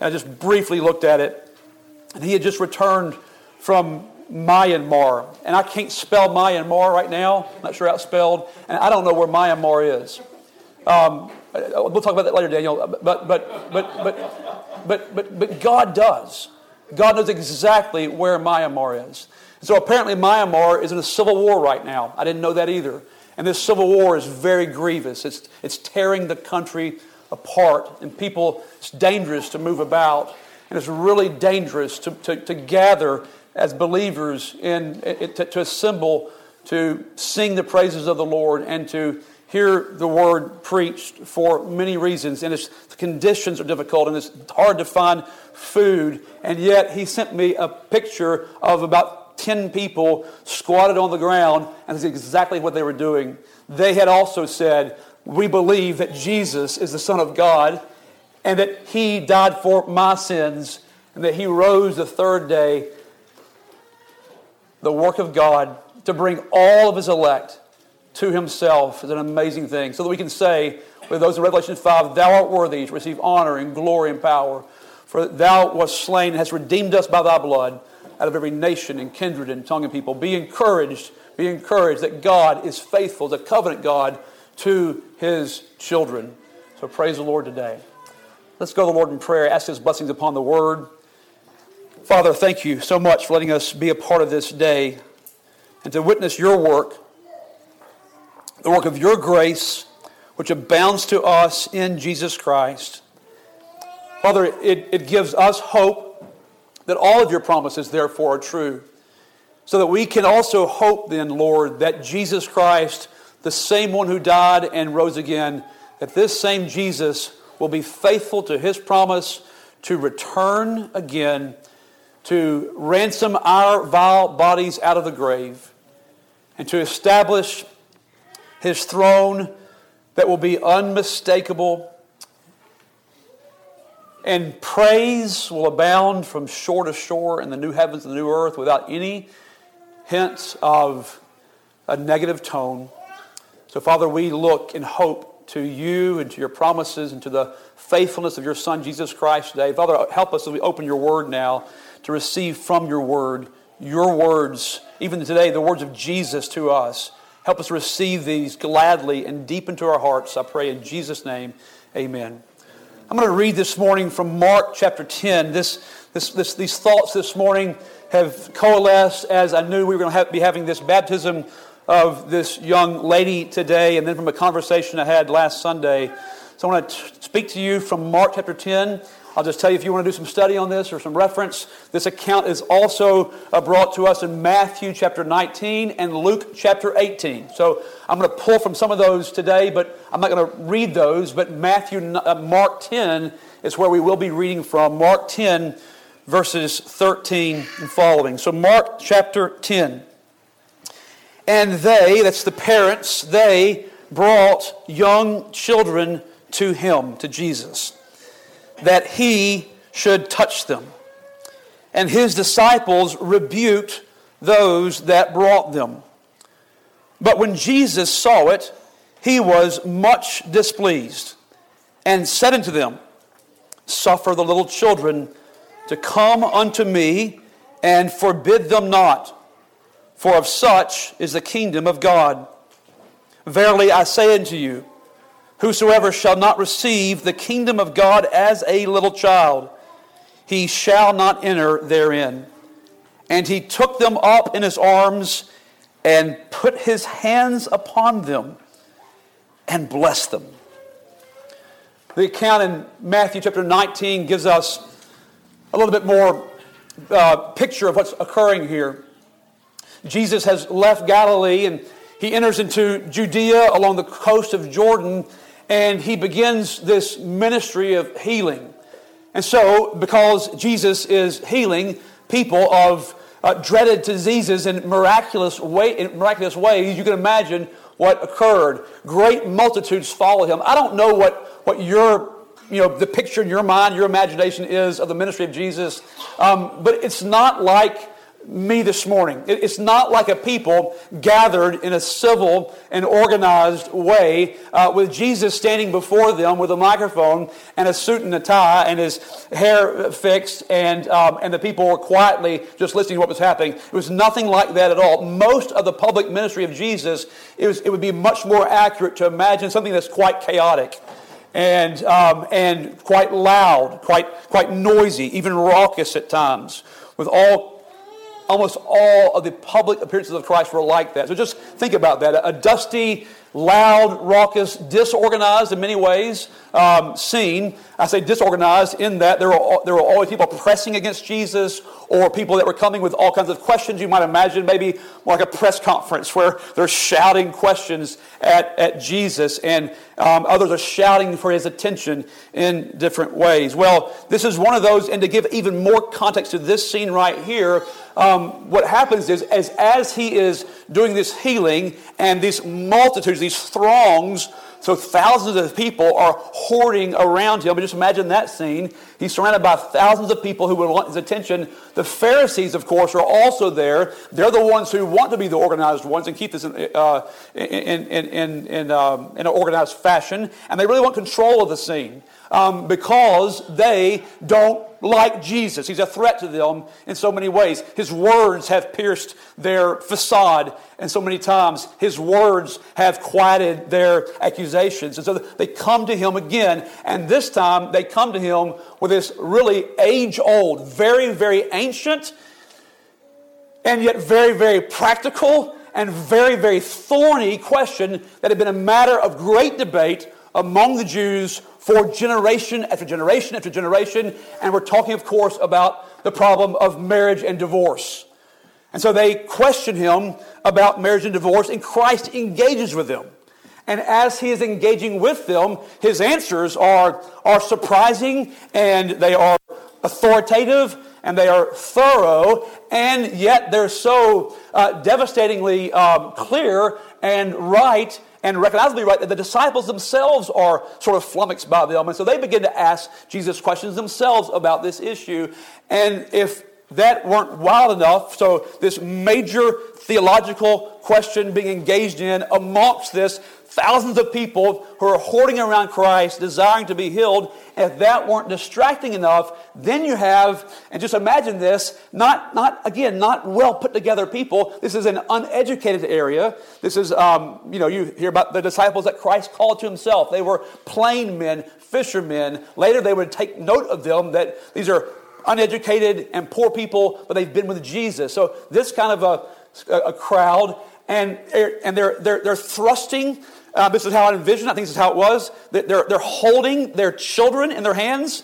and I just briefly looked at it. And he had just returned from Myanmar. And I can't spell Myanmar right now. I'm not sure how it's spelled. And I don't know where Myanmar is. Um, we'll talk about that later, Daniel. But, but, but, but, but, but, but God does. God knows exactly where Myanmar is. so apparently, Myanmar is in a civil war right now. I didn't know that either. And this civil war is very grievous. It's, it's tearing the country apart. And people, it's dangerous to move about. And it's really dangerous to, to, to gather as believers in, to, to assemble to sing the praises of the Lord and to hear the word preached for many reasons. And it's, the conditions are difficult and it's hard to find food. And yet, he sent me a picture of about 10 people squatted on the ground, and that's exactly what they were doing. They had also said, We believe that Jesus is the Son of God and that he died for my sins and that he rose the third day. The work of God to bring all of his elect to himself is an amazing thing. So that we can say, with those in Revelation 5, Thou art worthy to receive honor and glory and power. For thou wast slain and hast redeemed us by thy blood out of every nation and kindred and tongue and people. Be encouraged, be encouraged that God is faithful, the covenant God, to his children. So praise the Lord today. Let's go to the Lord in prayer, ask his blessings upon the word. Father, thank you so much for letting us be a part of this day and to witness your work the work of your grace, which abounds to us in Jesus Christ. Father, it, it gives us hope that all of your promises, therefore, are true. So that we can also hope, then, Lord, that Jesus Christ, the same one who died and rose again, that this same Jesus will be faithful to his promise to return again, to ransom our vile bodies out of the grave, and to establish his throne that will be unmistakable. And praise will abound from shore to shore in the new heavens and the new earth without any hints of a negative tone. So, Father, we look in hope to you and to your promises and to the faithfulness of your Son, Jesus Christ, today. Father, help us as we open your word now to receive from your word your words, even today, the words of Jesus to us. Help us receive these gladly and deep into our hearts. I pray in Jesus' name, amen. I'm going to read this morning from Mark chapter 10. This, this, this, these thoughts this morning have coalesced as I knew we were going to have, be having this baptism of this young lady today, and then from a conversation I had last Sunday. So I want to speak to you from Mark chapter 10. I'll just tell you if you want to do some study on this or some reference, this account is also uh, brought to us in Matthew chapter 19 and Luke chapter 18. So I'm going to pull from some of those today, but I'm not going to read those. But Matthew, uh, Mark 10 is where we will be reading from. Mark 10, verses 13 and following. So Mark chapter 10. And they, that's the parents, they brought young children to him, to Jesus that he should touch them. And his disciples rebuked those that brought them. But when Jesus saw it, he was much displeased and said unto them, Suffer the little children to come unto me and forbid them not, for of such is the kingdom of God. Verily I say unto you, Whosoever shall not receive the kingdom of God as a little child, he shall not enter therein. And he took them up in his arms and put his hands upon them and blessed them. The account in Matthew chapter 19 gives us a little bit more uh, picture of what's occurring here. Jesus has left Galilee and he enters into Judea along the coast of Jordan and he begins this ministry of healing. And so, because Jesus is healing people of uh, dreaded diseases in miraculous, way, in miraculous ways, you can imagine what occurred. Great multitudes follow him. I don't know what, what your, you know, the picture in your mind, your imagination is of the ministry of Jesus, um, but it's not like me this morning. It's not like a people gathered in a civil and organized way uh, with Jesus standing before them with a microphone and a suit and a tie and his hair fixed, and, um, and the people were quietly just listening to what was happening. It was nothing like that at all. Most of the public ministry of Jesus, it, was, it would be much more accurate to imagine something that's quite chaotic and, um, and quite loud, quite, quite noisy, even raucous at times, with all almost all of the public appearances of Christ were like that. So just think about that. A dusty, loud, raucous, disorganized in many ways um, scene. I say disorganized in that there were, there were always people pressing against Jesus or people that were coming with all kinds of questions. You might imagine maybe more like a press conference where they're shouting questions at, at Jesus and um, others are shouting for his attention in different ways. Well, this is one of those, and to give even more context to this scene right here, um, what happens is as, as he is doing this healing and these multitudes, these throngs, so thousands of people are hoarding around him. But just imagine that scene. He's surrounded by thousands of people who would want his attention. The Pharisees, of course, are also there. They're the ones who want to be the organized ones and keep this in, uh, in, in, in, in, um, in an organized fashion. And they really want control of the scene um, because they don't like Jesus. He's a threat to them in so many ways. His words have pierced their facade, and so many times his words have quieted their accusations. And so they come to him again, and this time they come to him with this really age old, very, very ancient, and yet very, very practical and very, very thorny question that had been a matter of great debate among the Jews for generation after generation after generation. And we're talking, of course, about the problem of marriage and divorce. And so they question him about marriage and divorce, and Christ engages with them. And as he is engaging with them, his answers are, are surprising and they are authoritative and they are thorough, and yet they're so uh, devastatingly um, clear and right and recognizably right that the disciples themselves are sort of flummoxed by them. And so they begin to ask Jesus questions themselves about this issue. And if that weren't wild enough, so this major theological question being engaged in amongst this thousands of people who are hoarding around Christ, desiring to be healed. If that weren't distracting enough, then you have, and just imagine this, not, not again, not well put together people. This is an uneducated area. This is, um, you know, you hear about the disciples that Christ called to himself. They were plain men, fishermen. Later, they would take note of them that these are uneducated and poor people, but they've been with Jesus. So this kind of a, a crowd, and, and they're, they're, they're thrusting uh, this is how I envision. I think this is how it was. They're, they're holding their children in their hands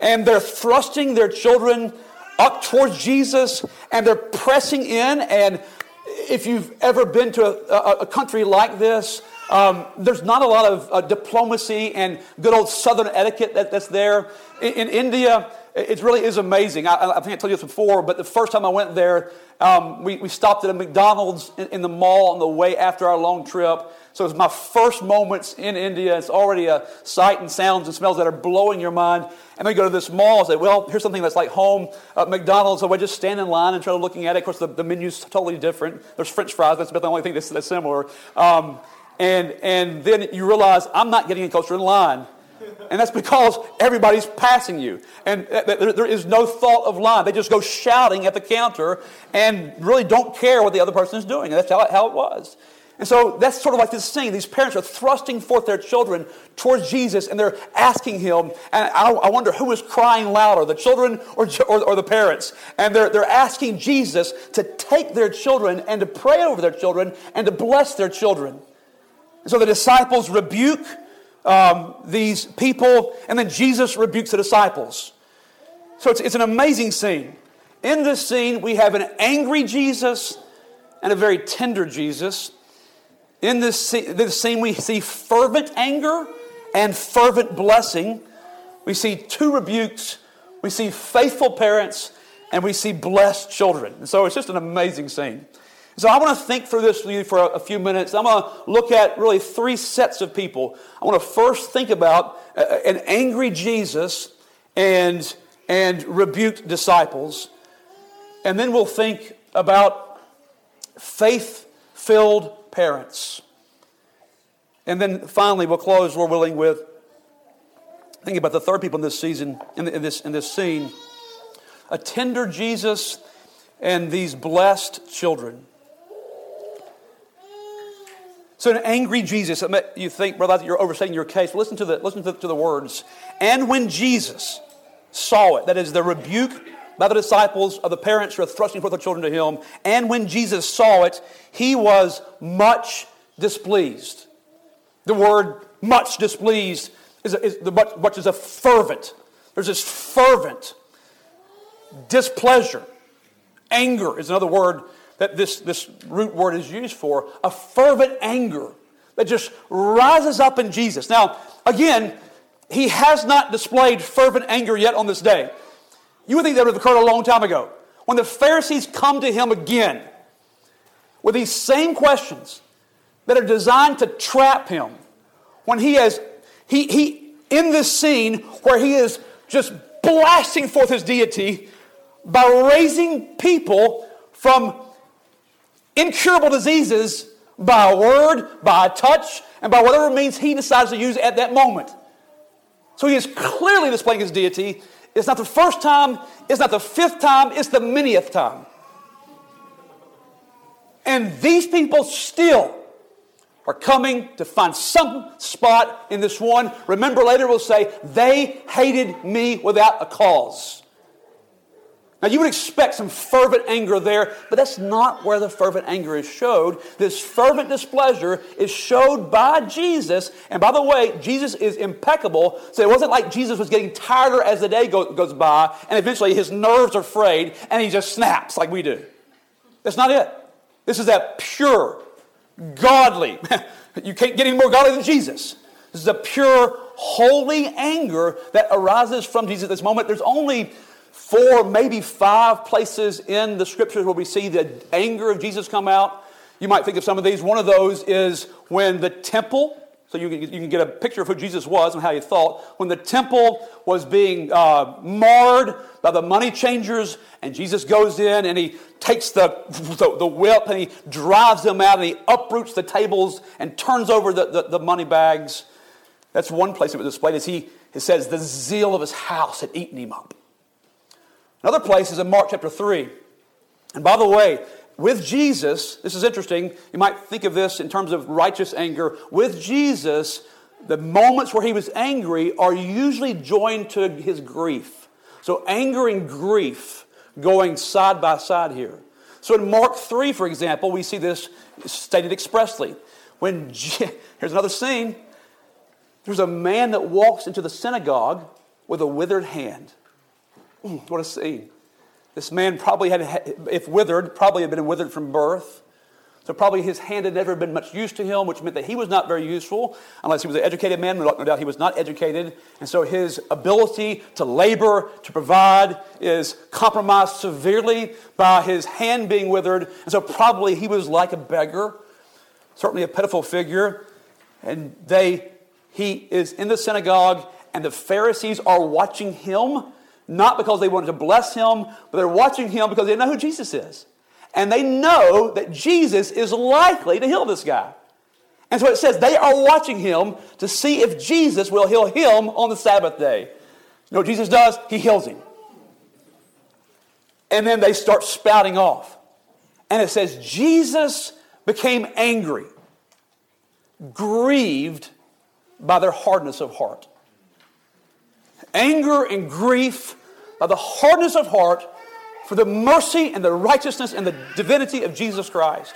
and they're thrusting their children up towards Jesus and they're pressing in. And if you've ever been to a, a, a country like this, um, there's not a lot of uh, diplomacy and good old Southern etiquette that, that's there. In, in India, it really is amazing. I, I, think I told you this before, but the first time I went there, um, we, we stopped at a McDonald's in, in, the mall on the way after our long trip. So it's my first moments in India. It's already a sight and sounds and smells that are blowing your mind. And then we go to this mall and say, well, here's something that's like home at McDonald's. So we just stand in line and try looking at it. Of course, the, the menu's totally different. There's French fries. That's about the only thing that's, that's similar. Um, and, and then you realize I'm not getting any closer in line. And that's because everybody's passing you. And there is no thought of line. They just go shouting at the counter and really don't care what the other person is doing. And that's how it, how it was. And so that's sort of like this scene. These parents are thrusting forth their children towards Jesus and they're asking him. And I, I wonder who is crying louder, the children or, or, or, the parents? And they're, they're asking Jesus to take their children and to pray over their children and to bless their children. And so the disciples rebuke um, these people, and then Jesus rebukes the disciples. So it's, it's an amazing scene. In this scene, we have an angry Jesus and a very tender Jesus. In this scene, we see fervent anger and fervent blessing. We see two rebukes. We see faithful parents, and we see blessed children. And so it's just an amazing scene. So I want to think through this with you for a, few minutes. I'm going to look at really three sets of people. I want to first think about uh, uh, an angry Jesus and, and rebuked disciples. And then we'll think about faith filled parents. And then finally, we'll close, Lord willing, with thinking about the third people in this season, in, this, in this scene a tender Jesus and these blessed children. So, an angry Jesus, you think, brother, you're overstating your case. Well, listen to the, listen to the, to the words. And when Jesus saw it, that is the rebuke by the disciples of the parents who are thrusting forth their children to him, and when Jesus saw it, he was much displeased. The word much displeased is, is the much, much is a fervent. There's this fervent displeasure. Anger is another word that this, this root word is used for. A fervent anger that just rises up in Jesus. Now, again, he has not displayed fervent anger yet on this day. You would think that would have occurred a long time ago. When the Pharisees come to him again with these same questions that are designed to trap him, when he has, he, he, in this scene where he is just blasting forth his deity by raising people from incurable diseases by a word, by a touch, and by whatever means he decides to use at that moment. So he is clearly displaying his deity. It's not the first time, it's not the fifth time, it's the manyth time. And these people still are coming to find some spot in this one. Remember, later we'll say, they hated me without a cause. Now, you would expect some fervent anger there, but that's not where the fervent anger is showed. This fervent displeasure is showed by Jesus. And by the way, Jesus is impeccable. So it wasn't like Jesus was getting tireder as the day go, goes by, and eventually his nerves are frayed, and he just snaps like we do. That's not it. This is that pure, godly. you can't get any more godly than Jesus. This is a pure, holy anger that arises from Jesus at this moment. There's only four, maybe five places in the scriptures where we see the anger of Jesus come out. You might think of some of these. One of those is when the temple, so you can, you can get a picture of who Jesus was and how he thought, when the temple was being uh, marred by the money changers, and Jesus goes in and he takes the, the, the, whip and he drives them out and he uproots the tables and turns over the, the, the money bags. That's one place it was displayed. As he, it says, the zeal of his house had eaten him up. Another place is in Mark chapter 3. And by the way, with Jesus, this is interesting. You might think of this in terms of righteous anger. With Jesus, the moments where he was angry are usually joined to his grief. So, anger and grief going side by side here. So, in Mark 3, for example, we see this stated expressly. When, here's another scene there's a man that walks into the synagogue with a withered hand. Hmm, what a scene. This man probably had, if withered, probably had been withered from birth. So probably his hand had never been much use to him, which meant that he was not very useful, unless he was an educated man. No doubt he was not educated. And so his ability to labor, to provide, is compromised severely by his hand being withered. And so probably he was like a beggar, certainly a pitiful figure. And they, he is in the synagogue, and the Pharisees are watching him not because they wanted to bless him, but they're watching him because they know who Jesus is. And they know that Jesus is likely to heal this guy. And so it says they are watching him to see if Jesus will heal him on the Sabbath day. You know what Jesus does? He heals him. And then they start spouting off. And it says, Jesus became angry, grieved by their hardness of heart anger and grief by the hardness of heart for the mercy and the righteousness and the divinity of Jesus Christ.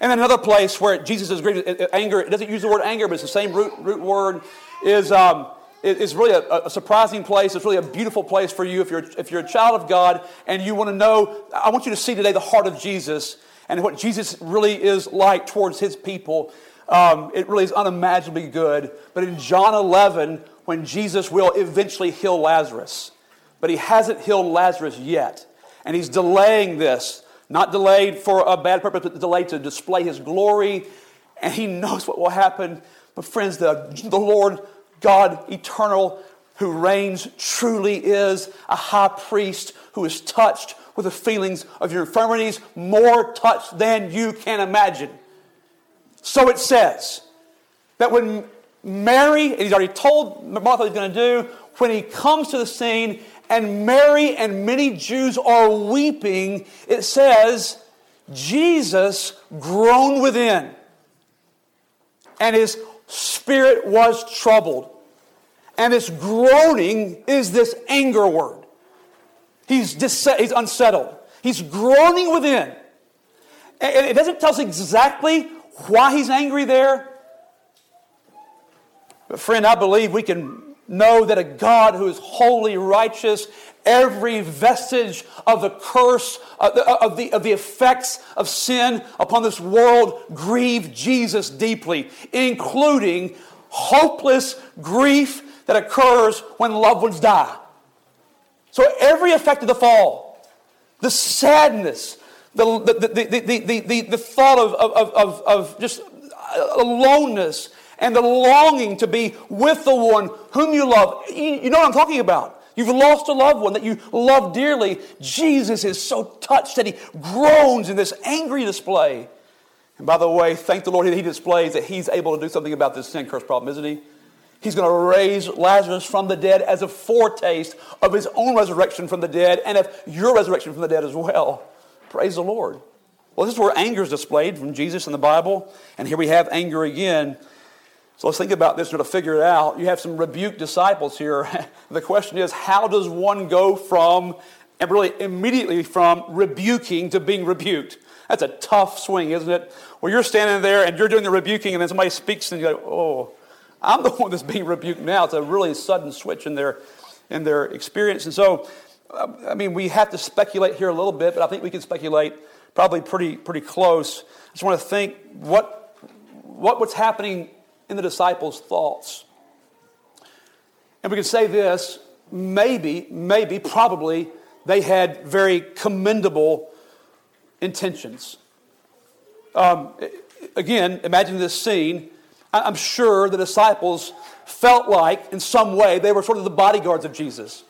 And then another place where Jesus is grieved, anger, it doesn't use the word anger, but it's the same root, root word, is, um, is really a, a, surprising place. It's really a beautiful place for you if you're, if you're a child of God and you want to know. I want you to see today the heart of Jesus and what Jesus really is like towards his people. Um, it really is unimaginably good. But in John 11, when Jesus will eventually heal Lazarus. But he hasn't healed Lazarus yet. And he's delaying this, not delayed for a bad purpose, but delayed to display his glory. And he knows what will happen. But, friends, the, the Lord God eternal, who reigns, truly is a high priest who is touched with the feelings of your infirmities, more touched than you can imagine. So it says that when Mary, and he's already told Martha what he's going to do, when he comes to the scene and Mary and many Jews are weeping, it says, Jesus groaned within, and his spirit was troubled. And this groaning is this anger word. He's, dis- he's unsettled. He's groaning within. And it doesn't tell us exactly why he's angry there. But, friend, I believe we can know that a God who is holy, righteous, every vestige of the curse, of the, of the, of the effects of sin upon this world grieve Jesus deeply, including hopeless grief that occurs when loved ones die. So every effect of the fall, the sadness, the, the, the, the, the, the, the thought of, of, of, of just aloneness and the longing to be with the one whom you love. You know what I'm talking about. You've lost a loved one that you love dearly. Jesus is so touched that he groans in this angry display. And by the way, thank the Lord that he displays that he's able to do something about this sin curse problem, isn't he? He's going to raise Lazarus from the dead as a foretaste of his own resurrection from the dead and of your resurrection from the dead as well. Praise the Lord. Well, this is where anger is displayed from Jesus in the Bible. And here we have anger again. So let's think about this to figure it out. You have some rebuked disciples here. the question is, how does one go from, and really immediately from rebuking to being rebuked? That's a tough swing, isn't it? Well, you're standing there and you're doing the rebuking, and then somebody speaks, and you go, oh, I'm the one that's being rebuked now. It's a really sudden switch in their, in their experience. And so, I mean, we have to speculate here a little bit, but I think we can speculate probably pretty, pretty close. I just want to think what, what what's happening in the disciples' thoughts. And we can say this maybe, maybe, probably, they had very commendable intentions. Um, again, imagine this scene. I'm sure the disciples felt like, in some way, they were sort of the bodyguards of Jesus.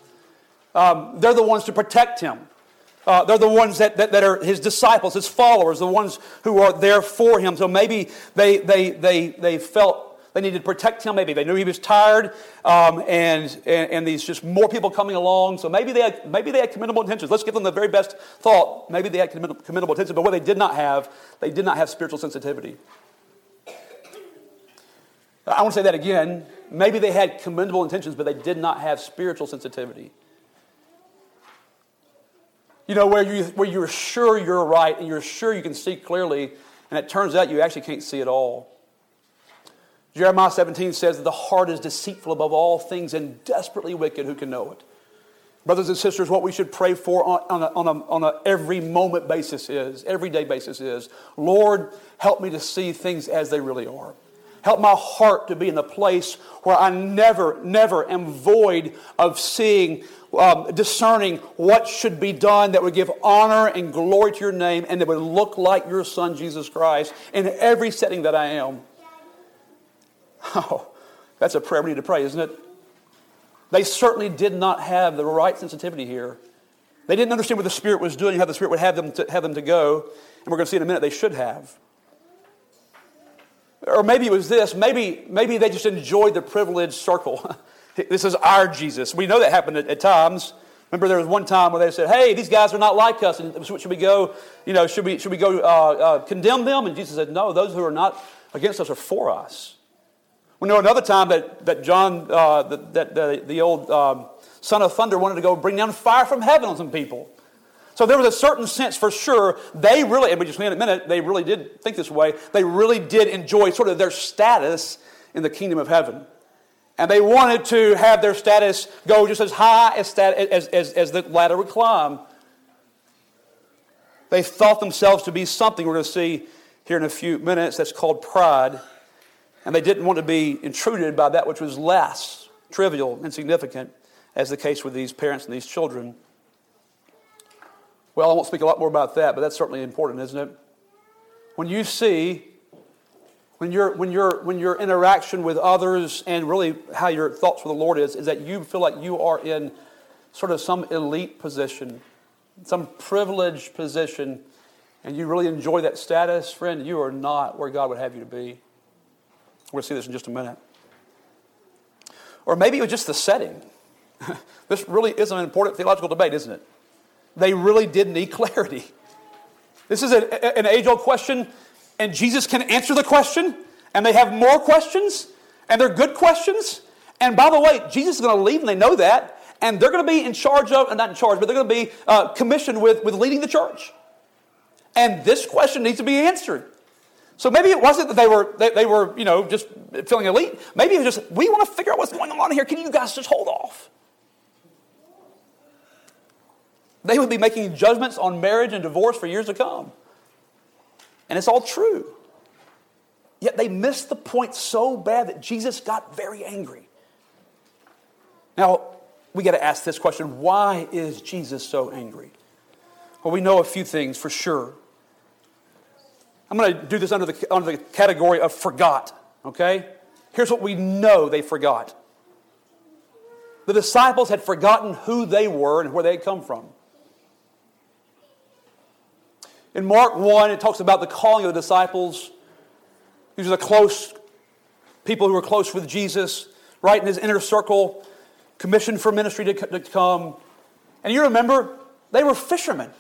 Um, they're the ones to protect him. Uh, they're the ones that, that, that, are his disciples, his followers, the ones who are there for him. So maybe they, they, they, they felt they needed to protect him. Maybe they knew he was tired, um, and, and, and these just more people coming along. So maybe they, had, maybe they had commendable intentions. Let's give them the very best thought. Maybe they had commendable intentions, but what they did not have, they did not have spiritual sensitivity. I want to say that again. Maybe they had commendable intentions, but they did not have spiritual sensitivity. You know, where, you, where you're sure you're right and you're sure you can see clearly, and it turns out you actually can't see at all. Jeremiah 17 says that the heart is deceitful above all things and desperately wicked. Who can know it? Brothers and sisters, what we should pray for on, a, on, a, on a every moment basis is, everyday basis is, Lord, help me to see things as they really are. Help my heart to be in the place where I never, never am void of seeing, um, discerning what should be done that would give honor and glory to your name and that would look like your Son, Jesus Christ, in every setting that I am. Oh, that's a prayer we need to pray, isn't it? They certainly did not have the right sensitivity here. They didn't understand what the Spirit was doing, how the Spirit would have them to, have them to go. And we're going to see in a minute they should have. Or maybe it was this. Maybe, maybe they just enjoyed the privileged circle. this is our Jesus. We know that happened at, at, times. Remember, there was one time where they said, "Hey, these guys are not like us, and should we go? You know, should we should we go uh, uh, condemn them?" And Jesus said, "No, those who are not against us are for us." We know another time that that John, uh, that, that the, the old um, son of thunder, wanted to go bring down fire from heaven on some people. So there was a certain sense for sure they really, and we just in a minute, they really did think this way. They really did enjoy sort of their status in the kingdom of heaven. And they wanted to have their status go just as high as, as, as, as the ladder would climb. They thought themselves to be something we're going to see here in a few minutes that's called pride. And they didn't want to be intruded by that which was less trivial, insignificant, as the case with these parents and these children. Well, I won't speak a lot more about that, but that's certainly important, isn't it? When you see, when, your when, your when your interaction with others and really how your thoughts for the Lord is, is that you feel like you are in sort of some elite position. some privileged position, and you really enjoy that status, friend, you are not where God would have you to be. We'll see this in just a minute. Or maybe it was just the setting. this really is an important theological debate, isn't it? They really did need clarity. This is a, an age old question, and Jesus can answer the question, and they have more questions, and they're good questions. And by the way, Jesus is going to leave, and they know that, and they're going to be in charge of, and not in charge, but they're going to be uh, commissioned with, with leading the church. And this question needs to be answered. So maybe it wasn't that they were, they, they were, you know, just feeling elite. Maybe it was just, we want to figure out what's going on here. Can you guys just hold off? They would be making judgments on marriage and divorce for years to come. And it's all true. Yet they missed the point so bad that Jesus got very angry. Now, we got to ask this question why is Jesus so angry? Well, we know a few things for sure. I'm going to do this under the, under the category of forgot, okay? Here's what we know they forgot the disciples had forgotten who they were and where they had come from. In Mark 1, it talks about the calling of the disciples. These are the close people who were close with Jesus, right in his inner circle, commissioned for ministry to, to come. And you remember, they were fishermen.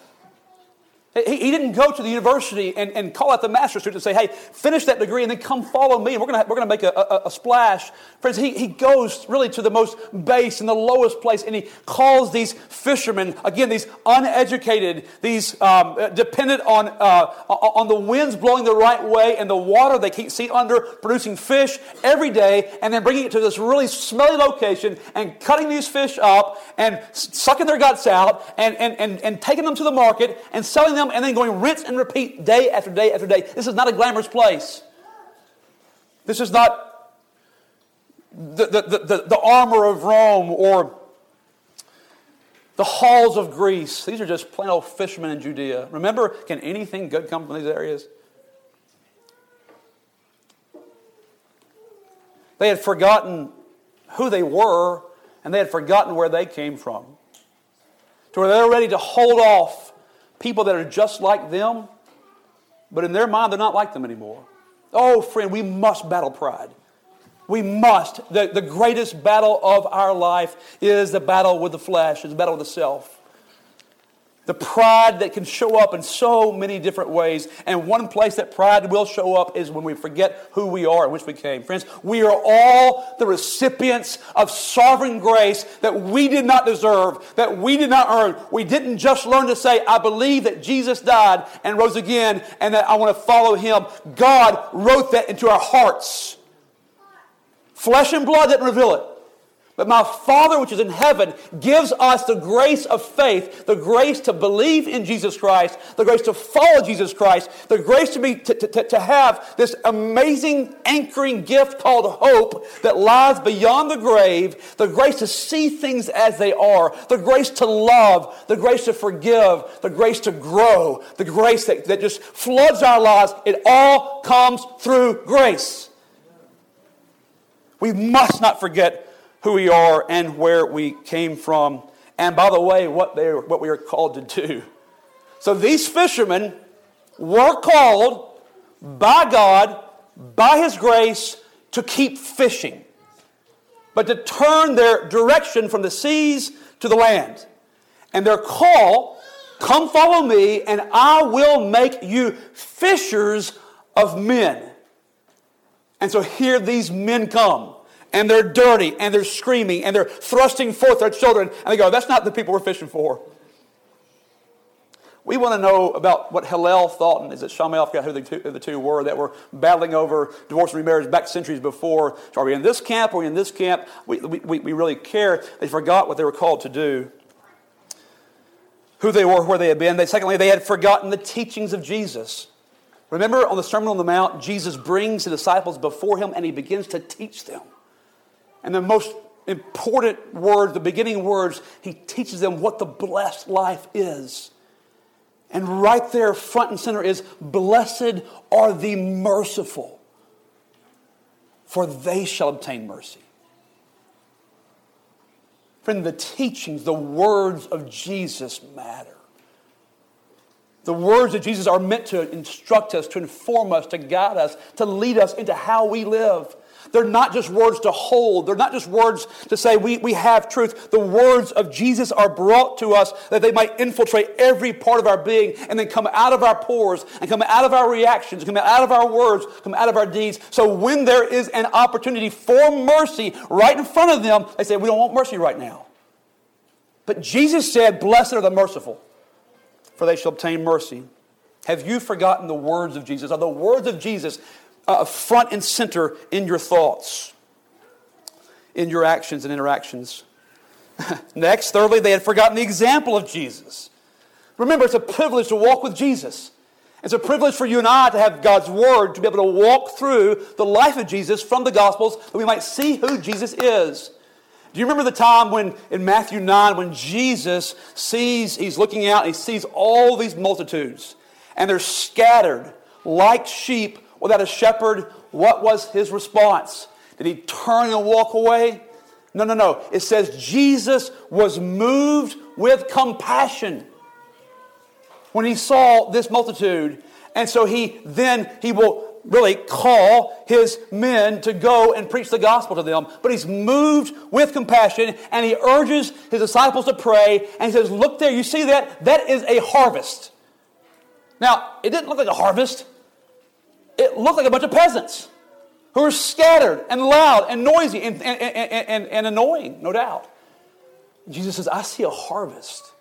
He, he didn't go to the university and, and call out the master's student and say, hey, finish that degree and then come follow me. And we're going we're gonna make a, a, a, splash. Friends, he, he goes really to the most base and the lowest place and he calls these fishermen, again, these uneducated, these um, dependent on, uh, on the winds blowing the right way and the water they keep see under, producing fish every day, and then bringing it to this really smelly location and cutting these fish up and sucking their guts out and, and, and, and taking them to the market and selling them and then going rinse and repeat day after day after day. This is not a glamorous place. This is not the, the, the, the armor of Rome or the halls of Greece. These are just plain old fishermen in Judea. Remember, can anything good come from these areas? They had forgotten who they were and they had forgotten where they came from. To where they're ready to hold off people that are just like them, but in their mind, they're not like them anymore. Oh, friend, we must battle pride. We must. The, the greatest battle of our life is the battle with the flesh, is the battle with the self. The pride that can show up in so many different ways. And one place that pride will show up is when we forget who we are and which we came. Friends, we are all the recipients of sovereign grace that we did not deserve, that we did not earn. We didn't just learn to say, I believe that Jesus died and rose again and that I want to follow him. God wrote that into our hearts. Flesh and blood didn't reveal it. But my Father, which is in heaven, gives us the grace of faith, the grace to believe in Jesus Christ, the grace to follow Jesus Christ, the grace to, be, to, to, to have this amazing anchoring gift called hope that lies beyond the grave, the grace to see things as they are, the grace to love, the grace to forgive, the grace to grow, the grace that, that just floods our lives. It all comes through grace. We must not forget who we are and where we came from. And by the way, what, they, what we are called to do. So these fishermen were called by God, by His grace, to keep fishing, but to turn their direction from the seas to the land. And their call, come follow me, and I will make you fishers of men. And so here these men come and they're dirty and they're screaming and they're thrusting forth their children. And they go, That's not the people we're fishing for. We want to know about what Hillel thought, and is it Shammai? I forgot who the two, who the two were that were battling over divorce and remarriage back centuries before. So are we in this camp? Are we in this camp? We, we, we really care. They forgot what they were called to do, who they were, where they had been. They, secondly, they had forgotten the teachings of Jesus. Remember on the Sermon on the Mount, Jesus brings the disciples before him and he begins to teach them. And the most important words, the beginning words, he teaches them what the blessed life is. And right there, front and center, is Blessed are the merciful, for they shall obtain mercy. Friend, the teachings, the words of Jesus matter. The words of Jesus are meant to instruct us, to inform us, to guide us, to lead us into how we live. They're not just words to hold. They're not just words to say we, we have truth. The words of Jesus are brought to us that they might infiltrate every part of our being and then come out of our pores and come out of our reactions, come out of our words, come out of our deeds. So when there is an opportunity for mercy right in front of them, they say, We don't want mercy right now. But Jesus said, Blessed are the merciful, for they shall obtain mercy. Have you forgotten the words of Jesus? Are the words of Jesus uh, front and center in your thoughts, in your actions and interactions? Next, thirdly, they had forgotten the example of Jesus. Remember, it's a privilege to walk with Jesus. It's a privilege for you and I to have God's Word, to be able to walk through the life of Jesus from the Gospels, that we might see who Jesus is. Do you remember the time when in Matthew 9 when Jesus sees, he's looking out and he sees all these multitudes and they're scattered like sheep without a shepherd? What was his response? Did he turn and walk away? No, no, no. It says Jesus was moved with compassion when he saw this multitude. And so he then he will really call his men to go and preach the gospel to them. But he's moved with compassion and he urges his disciples to pray. And he says, Look there, you see that? That is a harvest. Now, it didn't look like a harvest, it looked like a bunch of peasants who were scattered and loud and noisy and, and, and, and annoying, no doubt. Jesus says, I see a harvest.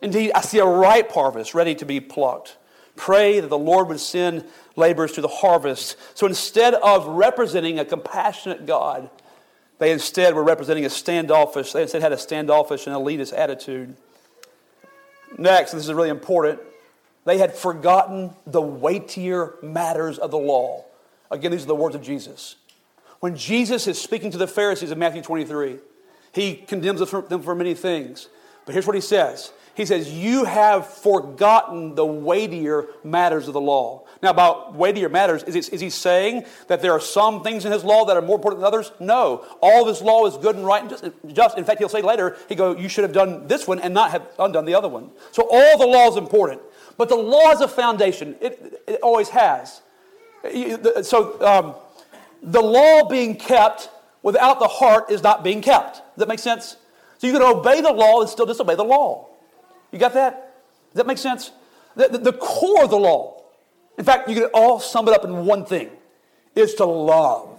Indeed, I see a ripe harvest ready to be plucked. Pray that the Lord would send laborers to the harvest. So instead of representing a compassionate God, they instead were representing a standoffish, they instead had a standoffish and elitist attitude. Next, this is really important, they had forgotten the weightier matters of the law. Again, these are the words of Jesus. When Jesus is speaking to the Pharisees in Matthew 23, he condemns them for many things. But here's what he says He says, You have forgotten the weightier matters of the law. Now, about weightier matters, is, is he saying that there are some things in his law that are more important than others? No. All of his law is good and right and just. just. In fact, he'll say later, he go, You should have done this one and not have undone the other one. So all the law is important. But the law is a foundation, it, it always has. So um, the law being kept without the heart is not being kept. Does that make sense? So you can obey the law and still disobey the law. You got that? Does that make sense? The, the, the core of the law in fact, you can all sum it up in one thing is to love.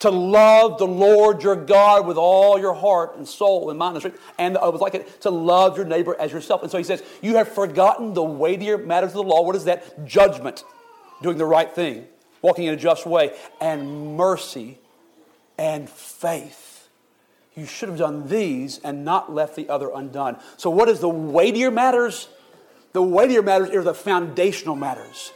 To love the Lord your God with all your heart and soul and mind and strength. And I was like it, to love your neighbor as yourself. And so he says, You have forgotten the weightier matters of the law. What is that? Judgment, doing the right thing, walking in a just way, and mercy and faith. You should have done these and not left the other undone. So, what is the weightier matters? The weightier matters are the foundational matters.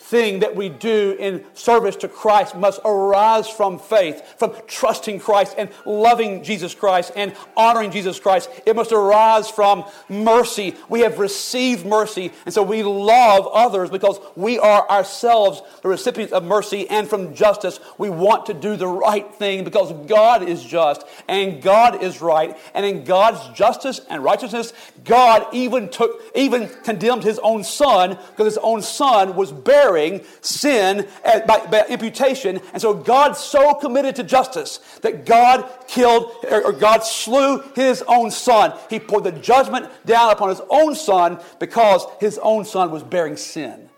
Everything that we do in service to Christ must arise from faith, from trusting Christ and loving Jesus Christ and honoring Jesus Christ. It must arise from mercy. We have received mercy, and so we love others because we are ourselves the recipients of mercy and from justice. We want to do the right thing because God is just and God is right, and in God's justice and righteousness, God even took even condemned his own son because his own son was bearing sin by, by imputation. And so God so committed to justice that God killed, or God slew his own Son. He poured the judgment down upon his own Son because his own Son was bearing sin.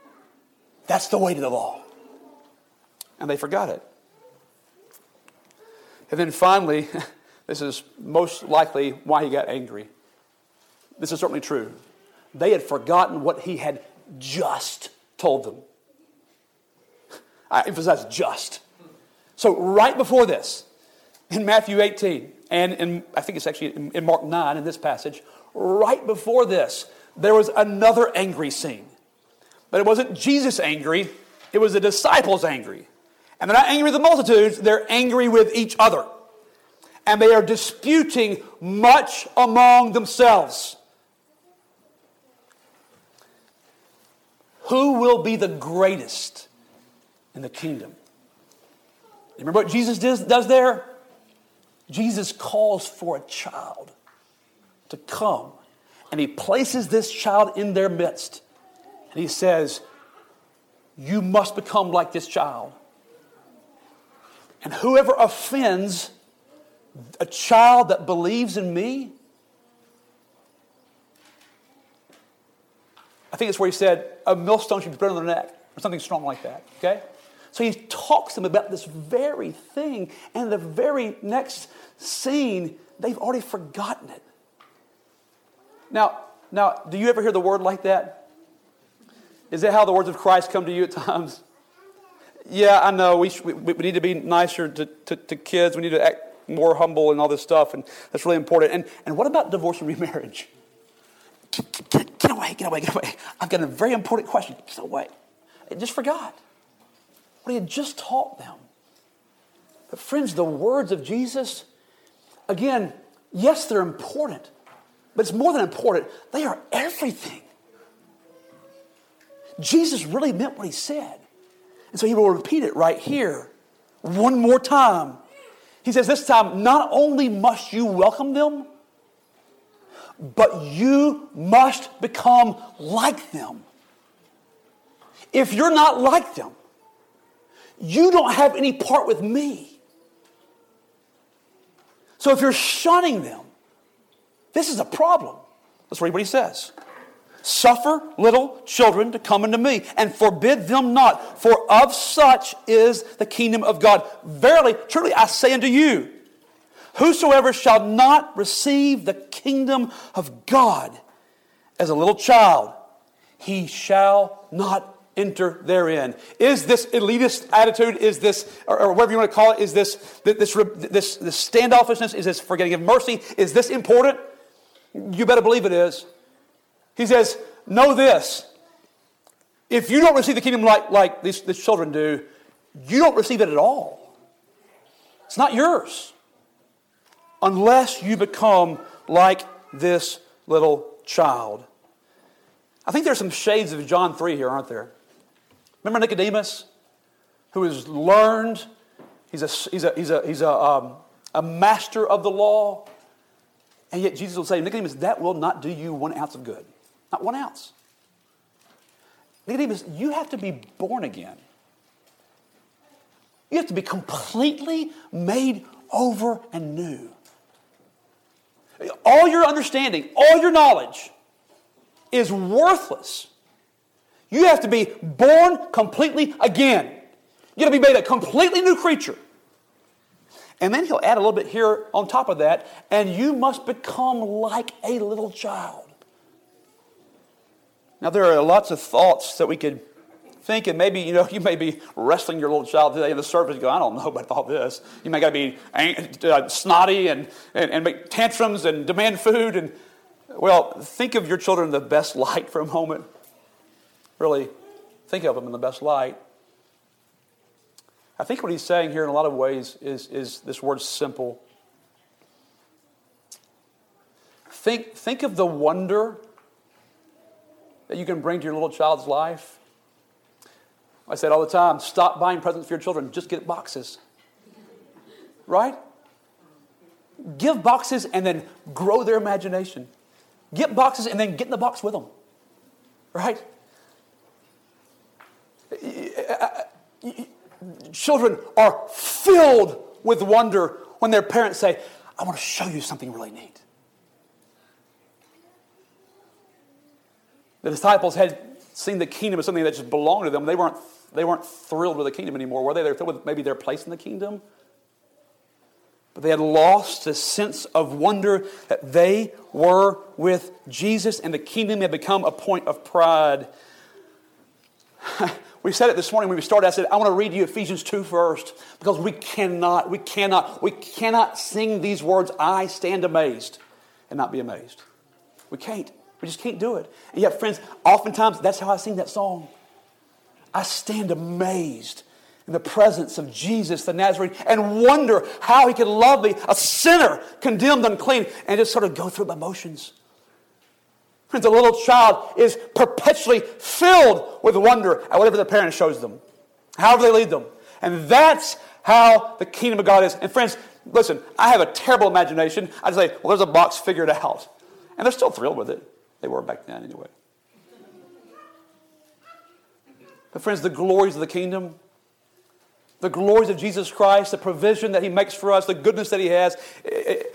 That's the weight of the law. And they forgot it. And then finally, this is most likely why he got angry. This is certainly true. They had forgotten what he had just told them. I emphasize just. So, right before this, in Matthew 18, and in, I think it's actually in, in Mark 9 in this passage, right before this, there was another angry scene. But it wasn't Jesus angry, it was the disciples angry. And they're not angry with the multitudes, they're angry with each other. And they are disputing much among themselves. Who will be the greatest in the kingdom? Remember what Jesus does there? Jesus calls for a child to come and he places this child in their midst. And he says, You must become like this child. And whoever offends a child that believes in me, I think it's where he said, a millstone should be put on their neck, or something strong like that. Okay? So he talks to them about this very thing, and the very next scene, they've already forgotten it. Now, now, do you ever hear the word like that? Is that how the words of Christ come to you at times? Yeah, I know. We, we, we need to be nicer to, to, to, kids. We need to act more humble and all this stuff, and that's really important. And, and what about divorce and remarriage? Get, get, get away, get away, get away. I've got a very important question. Get away. I just forgot what he had just taught them. But, friends, the words of Jesus, again, yes, they're important. But it's more than important, they are everything. Jesus really meant what he said. And so he will repeat it right here one more time. He says, This time, not only must you welcome them, but you must become like them. If you're not like them, you don't have any part with me. So if you're shunning them, this is a problem. Let's read what he says. Suffer little children to come unto me, and forbid them not, for of such is the kingdom of God. Verily, truly, I say unto you, whosoever shall not receive the kingdom of God as a little child, he shall not enter therein. Is this elitist attitude, is this, or, or, whatever you want to call it, is this, this, this, this standoffishness, is this forgetting of mercy, is this important? You better believe it is. He says, Know this. If you don't receive the kingdom like, like these, these children do, you don't receive it at all. It's not yours unless you become like this little child. I think there's some shades of John 3 here, aren't there? Remember Nicodemus, who has learned, he's a, he's a, he's a, he's a, um, a master of the law. And yet Jesus will say, Nicodemus, that will not do you one ounce of good. Not one ounce. Nicodemus, you have to be born again. You have to be completely made over and new. All your understanding, all your knowledge is worthless. You have to be born completely again. You got to be made a completely new creature. And then he'll add a little bit here on top of that, and you must become like a little child. Now, there are lots of thoughts that we could think, and maybe, you know, you may be wrestling your little child today in the service. Go, I don't know about all this. You may got to be uh, snotty and, and, and make tantrums and demand food. And, well, think of your children in the best light for a moment. Really think of them in the best light. I think what he's saying here in a lot of ways is, is this word simple. Think, think of the wonder that you can bring to your little child's life. I said all the time stop buying presents for your children, just get boxes. Right? Give boxes and then grow their imagination. Get boxes and then get in the box with them. Right? Children are filled with wonder when their parents say, I want to show you something really neat. The disciples had seen the kingdom as something that just belonged to them. They weren't, they weren't thrilled with the kingdom anymore, were they? They were thrilled with maybe their place in the kingdom. But they had lost a sense of wonder that they were with Jesus, and the kingdom had become a point of pride. We said it this morning when we started. I said, I want to read you Ephesians 2 first because we cannot, we cannot, we cannot sing these words, I stand amazed, and not be amazed. We can't. We just can't do it. And yet, friends, oftentimes that's how I sing that song. I stand amazed in the presence of Jesus the Nazarene and wonder how he could love me, a sinner, condemned, unclean, and just sort of go through my motions. A little child is perpetually filled with wonder at whatever the parent shows them, however they lead them. And that's how the kingdom of God is. And friends, listen, I have a terrible imagination. I just say, well, there's a box, figured out. And they're still thrilled with it. They were back then, anyway. But, friends, the glories of the kingdom the glories of Jesus Christ, the provision that He makes for us, the goodness that He has.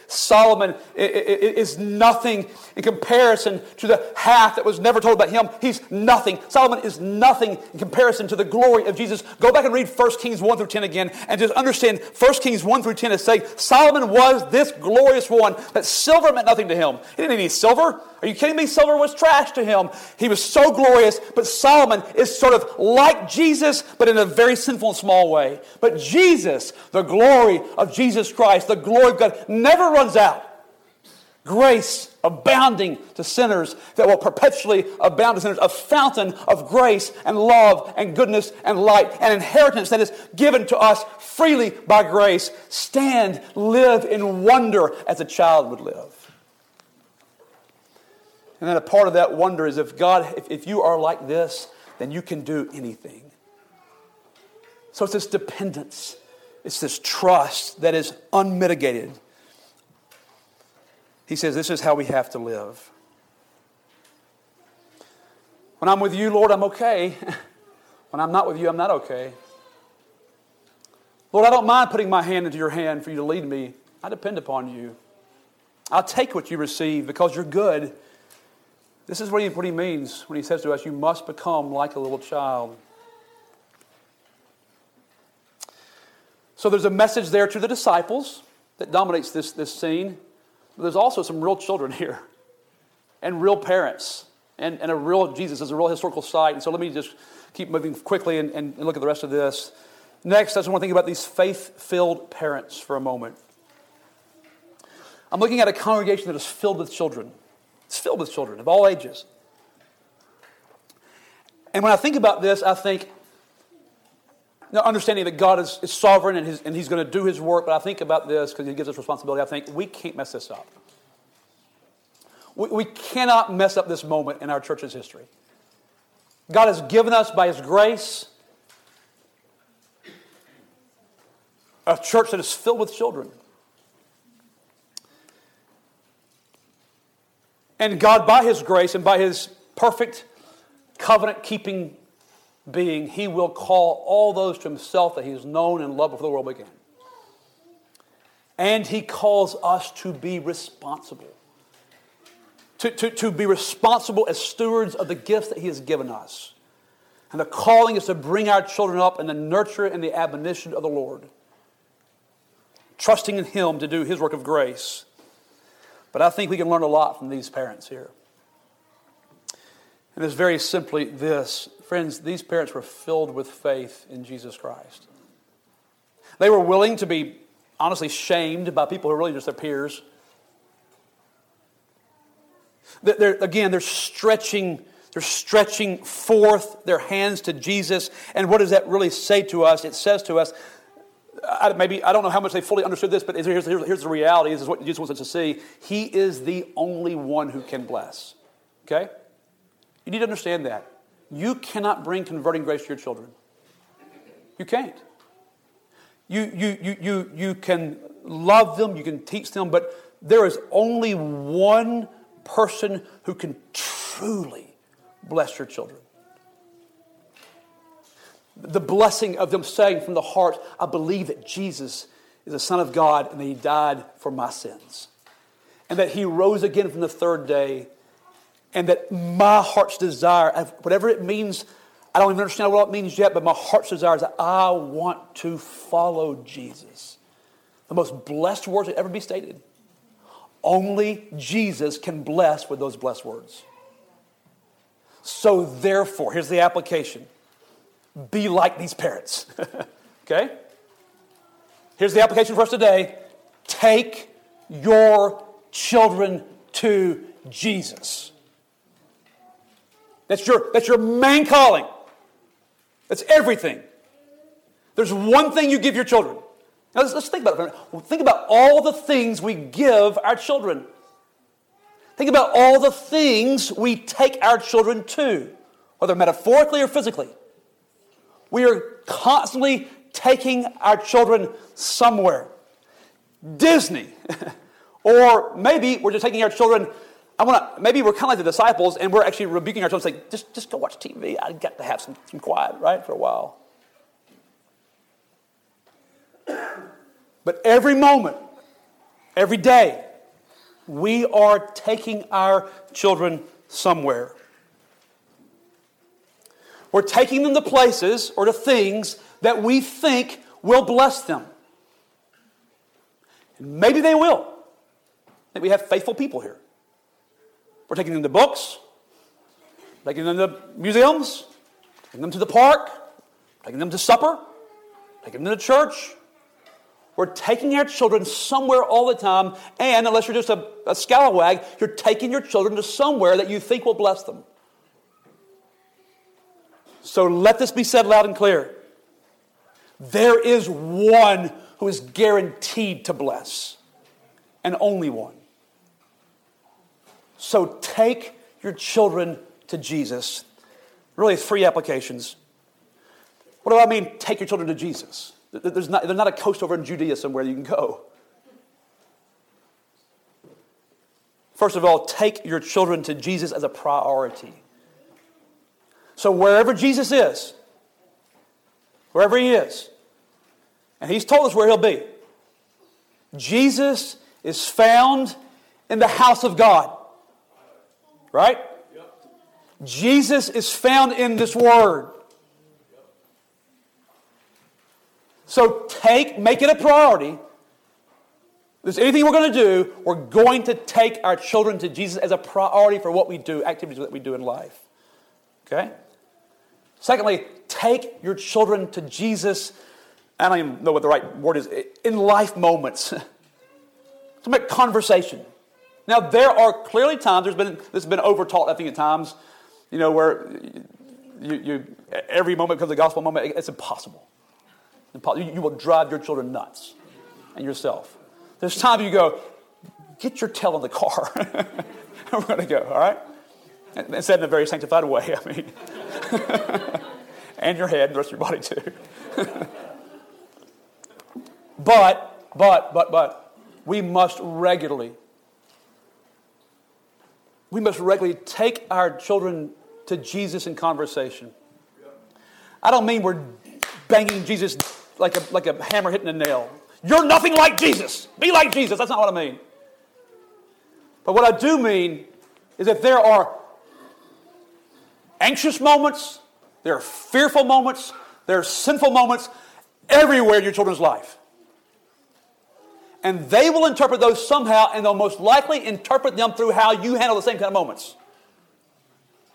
Solomon is nothing in comparison to the half that was never told about him. He's nothing. Solomon is nothing in comparison to the glory of Jesus. Go back and read 1 Kings 1 through 10 again and just understand 1 Kings 1 through 10 is saying Solomon was this glorious one, that silver meant nothing to him. He didn't need silver. Are you kidding me? Silver was trash to him. He was so glorious, but Solomon is sort of like Jesus, but in a very sinful and small way. But Jesus, the glory of Jesus Christ, the glory of God, never runs out. Grace abounding to sinners that will perpetually abound to sinners, a fountain of grace and love and goodness and light, an inheritance that is given to us freely by grace. Stand, live in wonder as a child would live. And then a part of that wonder is if God, if, if you are like this, then you can do anything. So it's this dependence, it's this trust that is unmitigated. He says, This is how we have to live. When I'm with you, Lord, I'm okay. when I'm not with you, I'm not okay. Lord, I don't mind putting my hand into your hand for you to lead me. I depend upon you. I'll take what you receive because you're good. This is what he, what he means when he says to us, You must become like a little child. So there's a message there to the disciples that dominates this, this scene. But there's also some real children here and real parents and, and a real Jesus is a real historical site. And so let me just keep moving quickly and, and look at the rest of this. Next, I just want to think about these faith filled parents for a moment. I'm looking at a congregation that is filled with children. It's filled with children of all ages. And when I think about this, I think now, understanding that God is, is sovereign and, his, and He's going to do His work, but I think about this because He gives us responsibility. I think we can't mess this up. We, we cannot mess up this moment in our church's history. God has given us, by His grace, a church that is filled with children. And God, by His grace and by His perfect covenant keeping being, he will call all those to himself that he has known and loved before the world began. And he calls us to be responsible. To, to, to be responsible as stewards of the gifts that he has given us. And the calling is to bring our children up in the nurture and the admonition of the Lord, trusting in him to do his work of grace. But I think we can learn a lot from these parents here. And it's very simply this friends, these parents were filled with faith in Jesus Christ. They were willing to be honestly shamed by people who are really just their peers. They're, again, they're stretching, they're stretching forth their hands to Jesus. And what does that really say to us? It says to us, I, maybe I don't know how much they fully understood this, but here's, here's, here's the reality. This is what Jesus wants us to see. He is the only one who can bless. Okay? You need to understand that. You cannot bring converting grace to your children. You can't. You, you, you, you, you can love them, you can teach them, but there is only one person who can truly bless your children. The blessing of them saying from the heart, I believe that Jesus is the Son of God and that He died for my sins. And that He rose again from the third day and that my heart's desire, whatever it means, I don't even understand what it means yet, but my heart's desire is that I want to follow Jesus. The most blessed words that ever be stated. Only Jesus can bless with those blessed words. So, therefore, here's the application be like these parents. okay? Here's the application for us today take your children to Jesus. That's your, that's your main calling. That's everything. There's one thing you give your children. Now let's, let's think about it. Think about all the things we give our children. Think about all the things we take our children to, whether metaphorically or physically. We are constantly taking our children somewhere. Disney. or maybe we're just taking our children I want to, maybe we're kind of like the disciples and we're actually rebuking ourselves, like, just, just go watch TV. I got to have some, some quiet, right, for a while. But every moment, every day, we are taking our children somewhere. We're taking them to places or to things that we think will bless them. And maybe they will. Maybe we have faithful people here. We're taking them to books, taking them to museums, taking them to the park, taking them to supper, taking them to church. We're taking our children somewhere all the time, and unless you're just a, a scalawag, you're taking your children to somewhere that you think will bless them. So let this be said loud and clear. There is one who is guaranteed to bless, and only one. So take your children to Jesus. Really, three applications. What do I mean, take your children to Jesus? There's not, not a coast over in Judea somewhere you can go. First of all, take your children to Jesus as a priority. So, wherever Jesus is, wherever he is, and he's told us where he'll be, Jesus is found in the house of God. Right? Jesus is found in this word. So take, make it a priority. If there's anything we're going to do, we're going to take our children to Jesus as a priority for what we do, activities that we do in life. Okay? Secondly, take your children to Jesus. I don't even know what the right word is, in life moments. to make conversation. Now, there are clearly times, there's been, this has been overtaught, I think, at times, you know, where you, you, every moment becomes a gospel moment. It's impossible. You, you will drive your children nuts and yourself. There's times you go, get your tail in the car. We're going to go, all right? And said in a very sanctified way, I mean. and your head and the rest of your body, too. but, but, but, but, we must regularly we must regularly take our children to Jesus in conversation. I don't mean we're banging Jesus like a, like a hammer hitting a nail. You're nothing like Jesus. Be like Jesus. That's not what I mean. But what I do mean is that there are anxious moments, there are fearful moments, there are sinful moments everywhere in your children's life and they will interpret those somehow, and they'll most likely interpret them through how you handle the same kind of moments.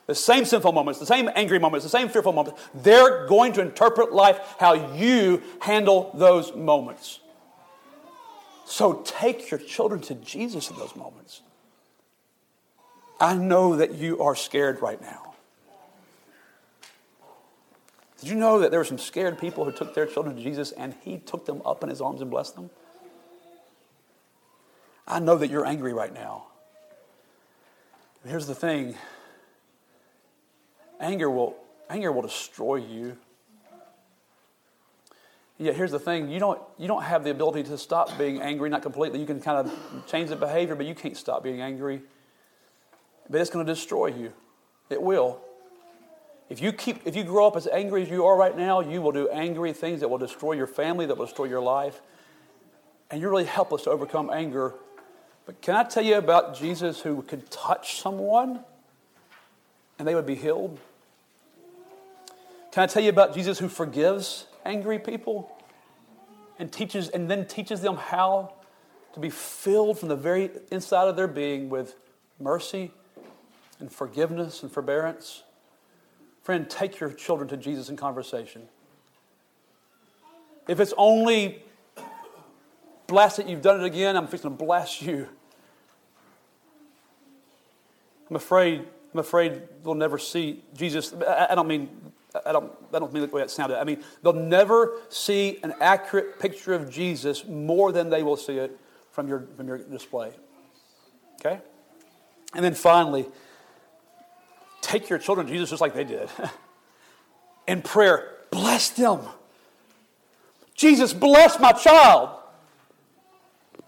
The same sinful moments, the same angry moments, the same fearful moments. They're going to interpret life how you handle those moments. So take your children to Jesus in those moments. I know that you are scared right now. Did you know that there were some scared people who took their children to Jesus and he took them up in his arms and blessed them? I know that you're angry right now. And here's the thing anger will, anger will destroy you. Yet here's the thing you don't, you don't have the ability to stop being angry, not completely. You can kind of change the behavior, but you can't stop being angry. But it's going to destroy you. It will. If you, keep, if you grow up as angry as you are right now, you will do angry things that will destroy your family, that will destroy your life. And you're really helpless to overcome anger but can I tell you about Jesus who could touch someone and they would be healed? Can I tell you about Jesus who forgives angry people and teaches and then teaches them how to be filled from the very inside of their being with mercy and forgiveness and forbearance? Friend, take your children to Jesus in conversation. If it's only blast it, you've done it again, I'm fixing to bless you. I'm afraid, I'm afraid they'll never see Jesus. I, don't mean, I don't, I don't mean the way that sounded. I mean, they'll never see an accurate picture of Jesus more than they will see it from your, from your display. Okay? And then finally, take your children to Jesus just like they did. In prayer, bless them. Jesus, bless my child.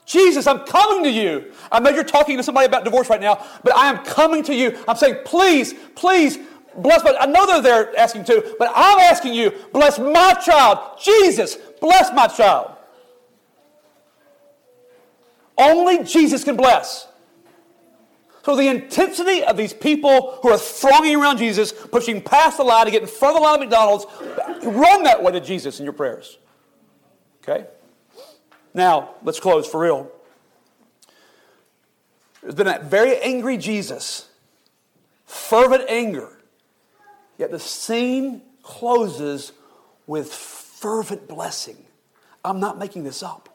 Jesus, I'm coming to you. I know you're talking to somebody about divorce right now, but I am coming to you. I'm saying, please, please, bless my. I know they're there asking too, but I'm asking you, bless my child. Jesus, bless my child. Only Jesus can bless. So the intensity of these people who are thronging around Jesus, pushing past the line to get in front of the line of McDonald's, run that way to Jesus in your prayers. Okay? Now, let's close for real. There's been a very angry Jesus, fervent anger. Yet the scene closes with fervent blessing. I'm not making this up.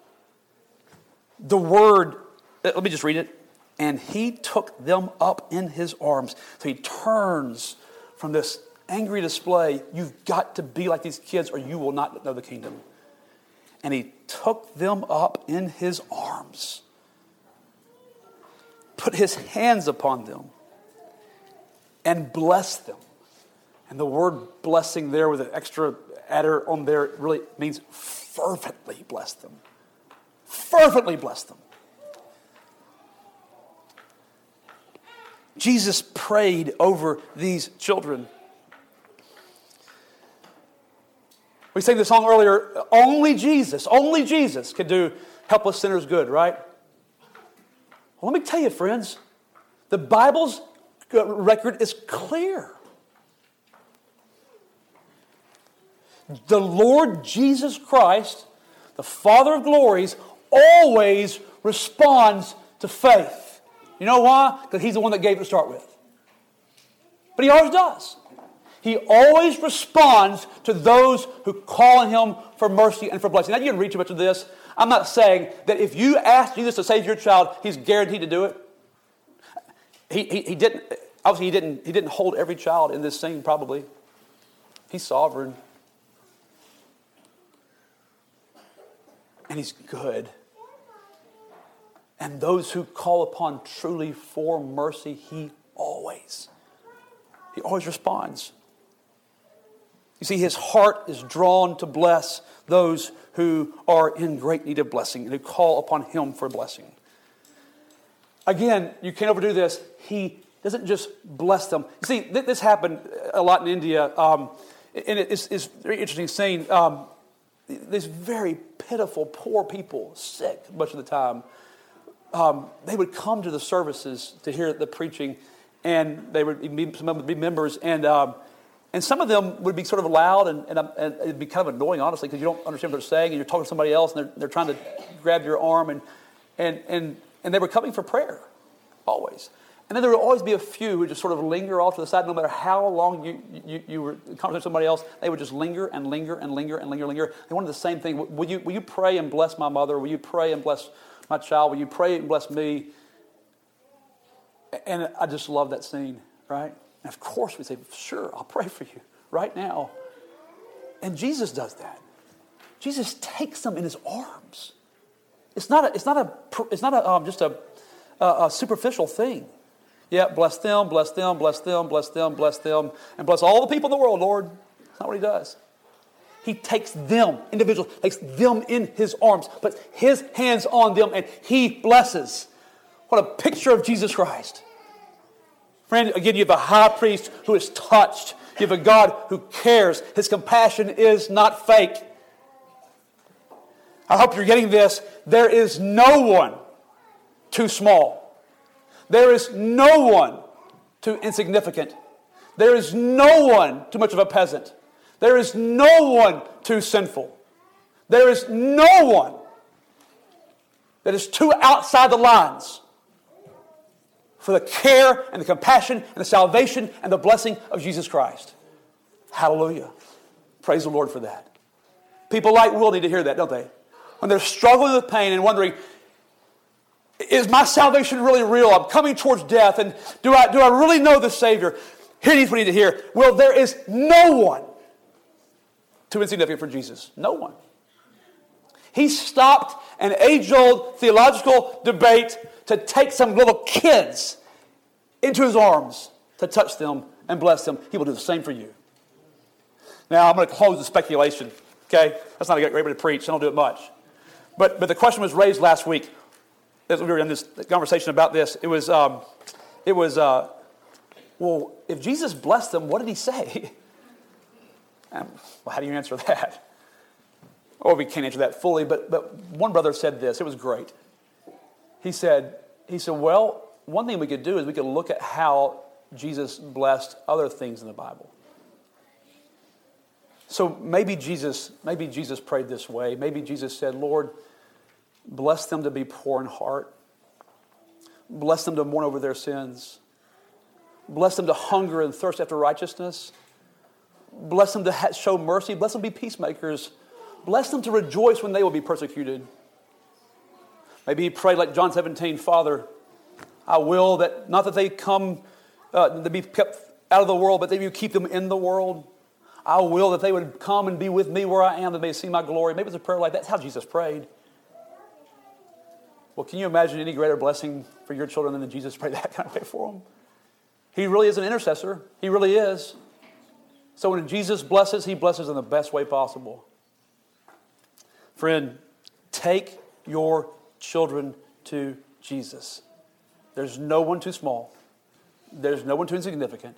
The word, let me just read it. And he took them up in his arms. So he turns from this angry display. You've got to be like these kids, or you will not know the kingdom and he took them up in his arms, put his hands upon them, and blessed them. And the word blessing there with an extra adder on there really means fervently bless them. Fervently bless them. Jesus prayed over these children. We sang the song earlier, only Jesus, only Jesus can do helpless sinners good, right? Well, let me tell you, friends, the Bible's uh, record is clear. The Lord Jesus Christ, the Father of glories, always responds to faith. You know why? Because He's the one that gave it to start with. But He always does. He always responds to those who call on him for mercy and for blessing. Now, you can read too much of this. I'm not saying that if you ask Jesus to save your child, he's guaranteed to do it. He, he, he didn't, obviously, he didn't, he didn't hold every child in this scene, probably. He's sovereign. And he's good. And those who call upon truly for mercy, he always, he always responds. You see, his heart is drawn to bless those who are in great need of blessing and who call upon him for blessing. Again, you can't overdo this. He doesn't just bless them. You see, this happened a lot in India, um, and it's, it's very interesting seeing um, these very pitiful, poor people, sick much of the time. Um, they would come to the services to hear the preaching, and they would be, some of them would be members, and um, and some of them would be sort of loud and, and, and it'd be kind of annoying, honestly, because you don't understand what they're saying and you're talking to somebody else and they're, they're trying to grab your arm. And, and, and, and they were coming for prayer, always. And then there would always be a few who just sort of linger off to the side, no matter how long you, you, you were conversating with somebody else, they would just linger and linger and linger and linger linger. They wanted the same thing. Will you, will you pray and bless my mother? Will you pray and bless my child? Will you pray and bless me? And I just love that scene, right? And of course, we say, Sure, I'll pray for you right now. And Jesus does that. Jesus takes them in his arms. It's not a, it's not a, it's not a, um, just a, a, a superficial thing. Yeah, bless them, bless them, bless them, bless them, bless them, and bless all the people in the world, Lord. That's not what he does. He takes them, individuals, takes them in his arms, puts his hands on them, and he blesses. What a picture of Jesus Christ. Friend, again, you have a high priest who is touched. You have a God who cares. His compassion is not fake. I hope you're getting this. There is no one too small. There is no one too insignificant. There is no one too much of a peasant. There is no one too sinful. There is no one that is too outside the lines for the care and the compassion and the salvation and the blessing of Jesus Christ. Hallelujah. Praise the Lord for that. People like Will need to hear that, don't they? When they're struggling with pain and wondering, is my salvation really real? I'm coming towards death, and do I, do I really know the Savior? Here needs we need to hear. Well, there is no one too insignificant for Jesus. No one. He stopped an age old theological debate to take some little kids into his arms to touch them and bless them. He will do the same for you. Now, I'm going to close the speculation, okay? That's not a great way to preach. I don't do it much. But, but the question was raised last week as we were in this conversation about this, it was, um, it was uh, well, if Jesus blessed them, what did he say? Um, well, how do you answer that? Or we can't answer that fully, but, but one brother said this. It was great. He said, he said, well, one thing we could do is we could look at how Jesus blessed other things in the Bible. So maybe Jesus, maybe Jesus prayed this way. Maybe Jesus said, Lord, bless them to be poor in heart. Bless them to mourn over their sins. Bless them to hunger and thirst after righteousness. Bless them to show mercy. Bless them to be peacemakers. Bless them to rejoice when they will be persecuted. Maybe he prayed like John 17, Father, I will that not that they come uh, to be kept out of the world, but that you keep them in the world. I will that they would come and be with me where I am, that they see my glory. Maybe it's a prayer like that. That's how Jesus prayed. Well, can you imagine any greater blessing for your children than Jesus prayed that kind of way for them? He really is an intercessor. He really is. So when Jesus blesses, he blesses in the best way possible. Friend, take your children to Jesus. There's no one too small, there's no one too insignificant.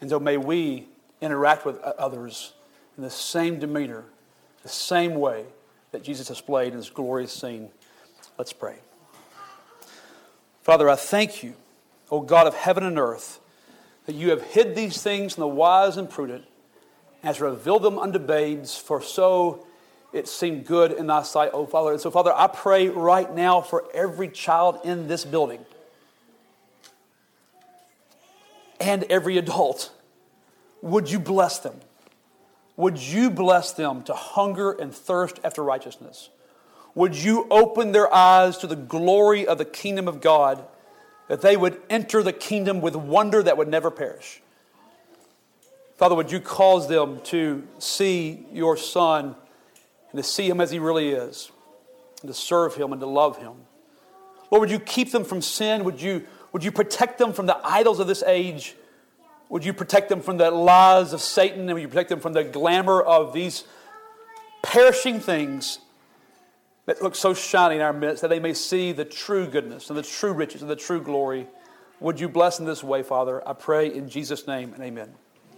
And so may we interact with others in the same demeanor, the same way that Jesus displayed in this glorious scene. Let's pray. Father, I thank you, O God of heaven and earth that you have hid these things from the wise and prudent, and has revealed them unto babes, for so it seemed good in thy sight, O Father. And so, Father, I pray right now for every child in this building and every adult. Would you bless them? Would you bless them to hunger and thirst after righteousness? Would you open their eyes to the glory of the kingdom of God? that they would enter the kingdom with wonder that would never perish. Father, would you cause them to see your Son and to see him as he really is, and to serve him and to love him? Lord, would you keep them from sin? Would you, would you protect them from the idols of this age? Would you protect them from the lies of Satan? And would you protect them from the glamour of these perishing things? that looks so shiny in our midst, that they may see the true goodness and the true riches and the true glory. Would you bless in this way, Father? I pray in Jesus' name and amen.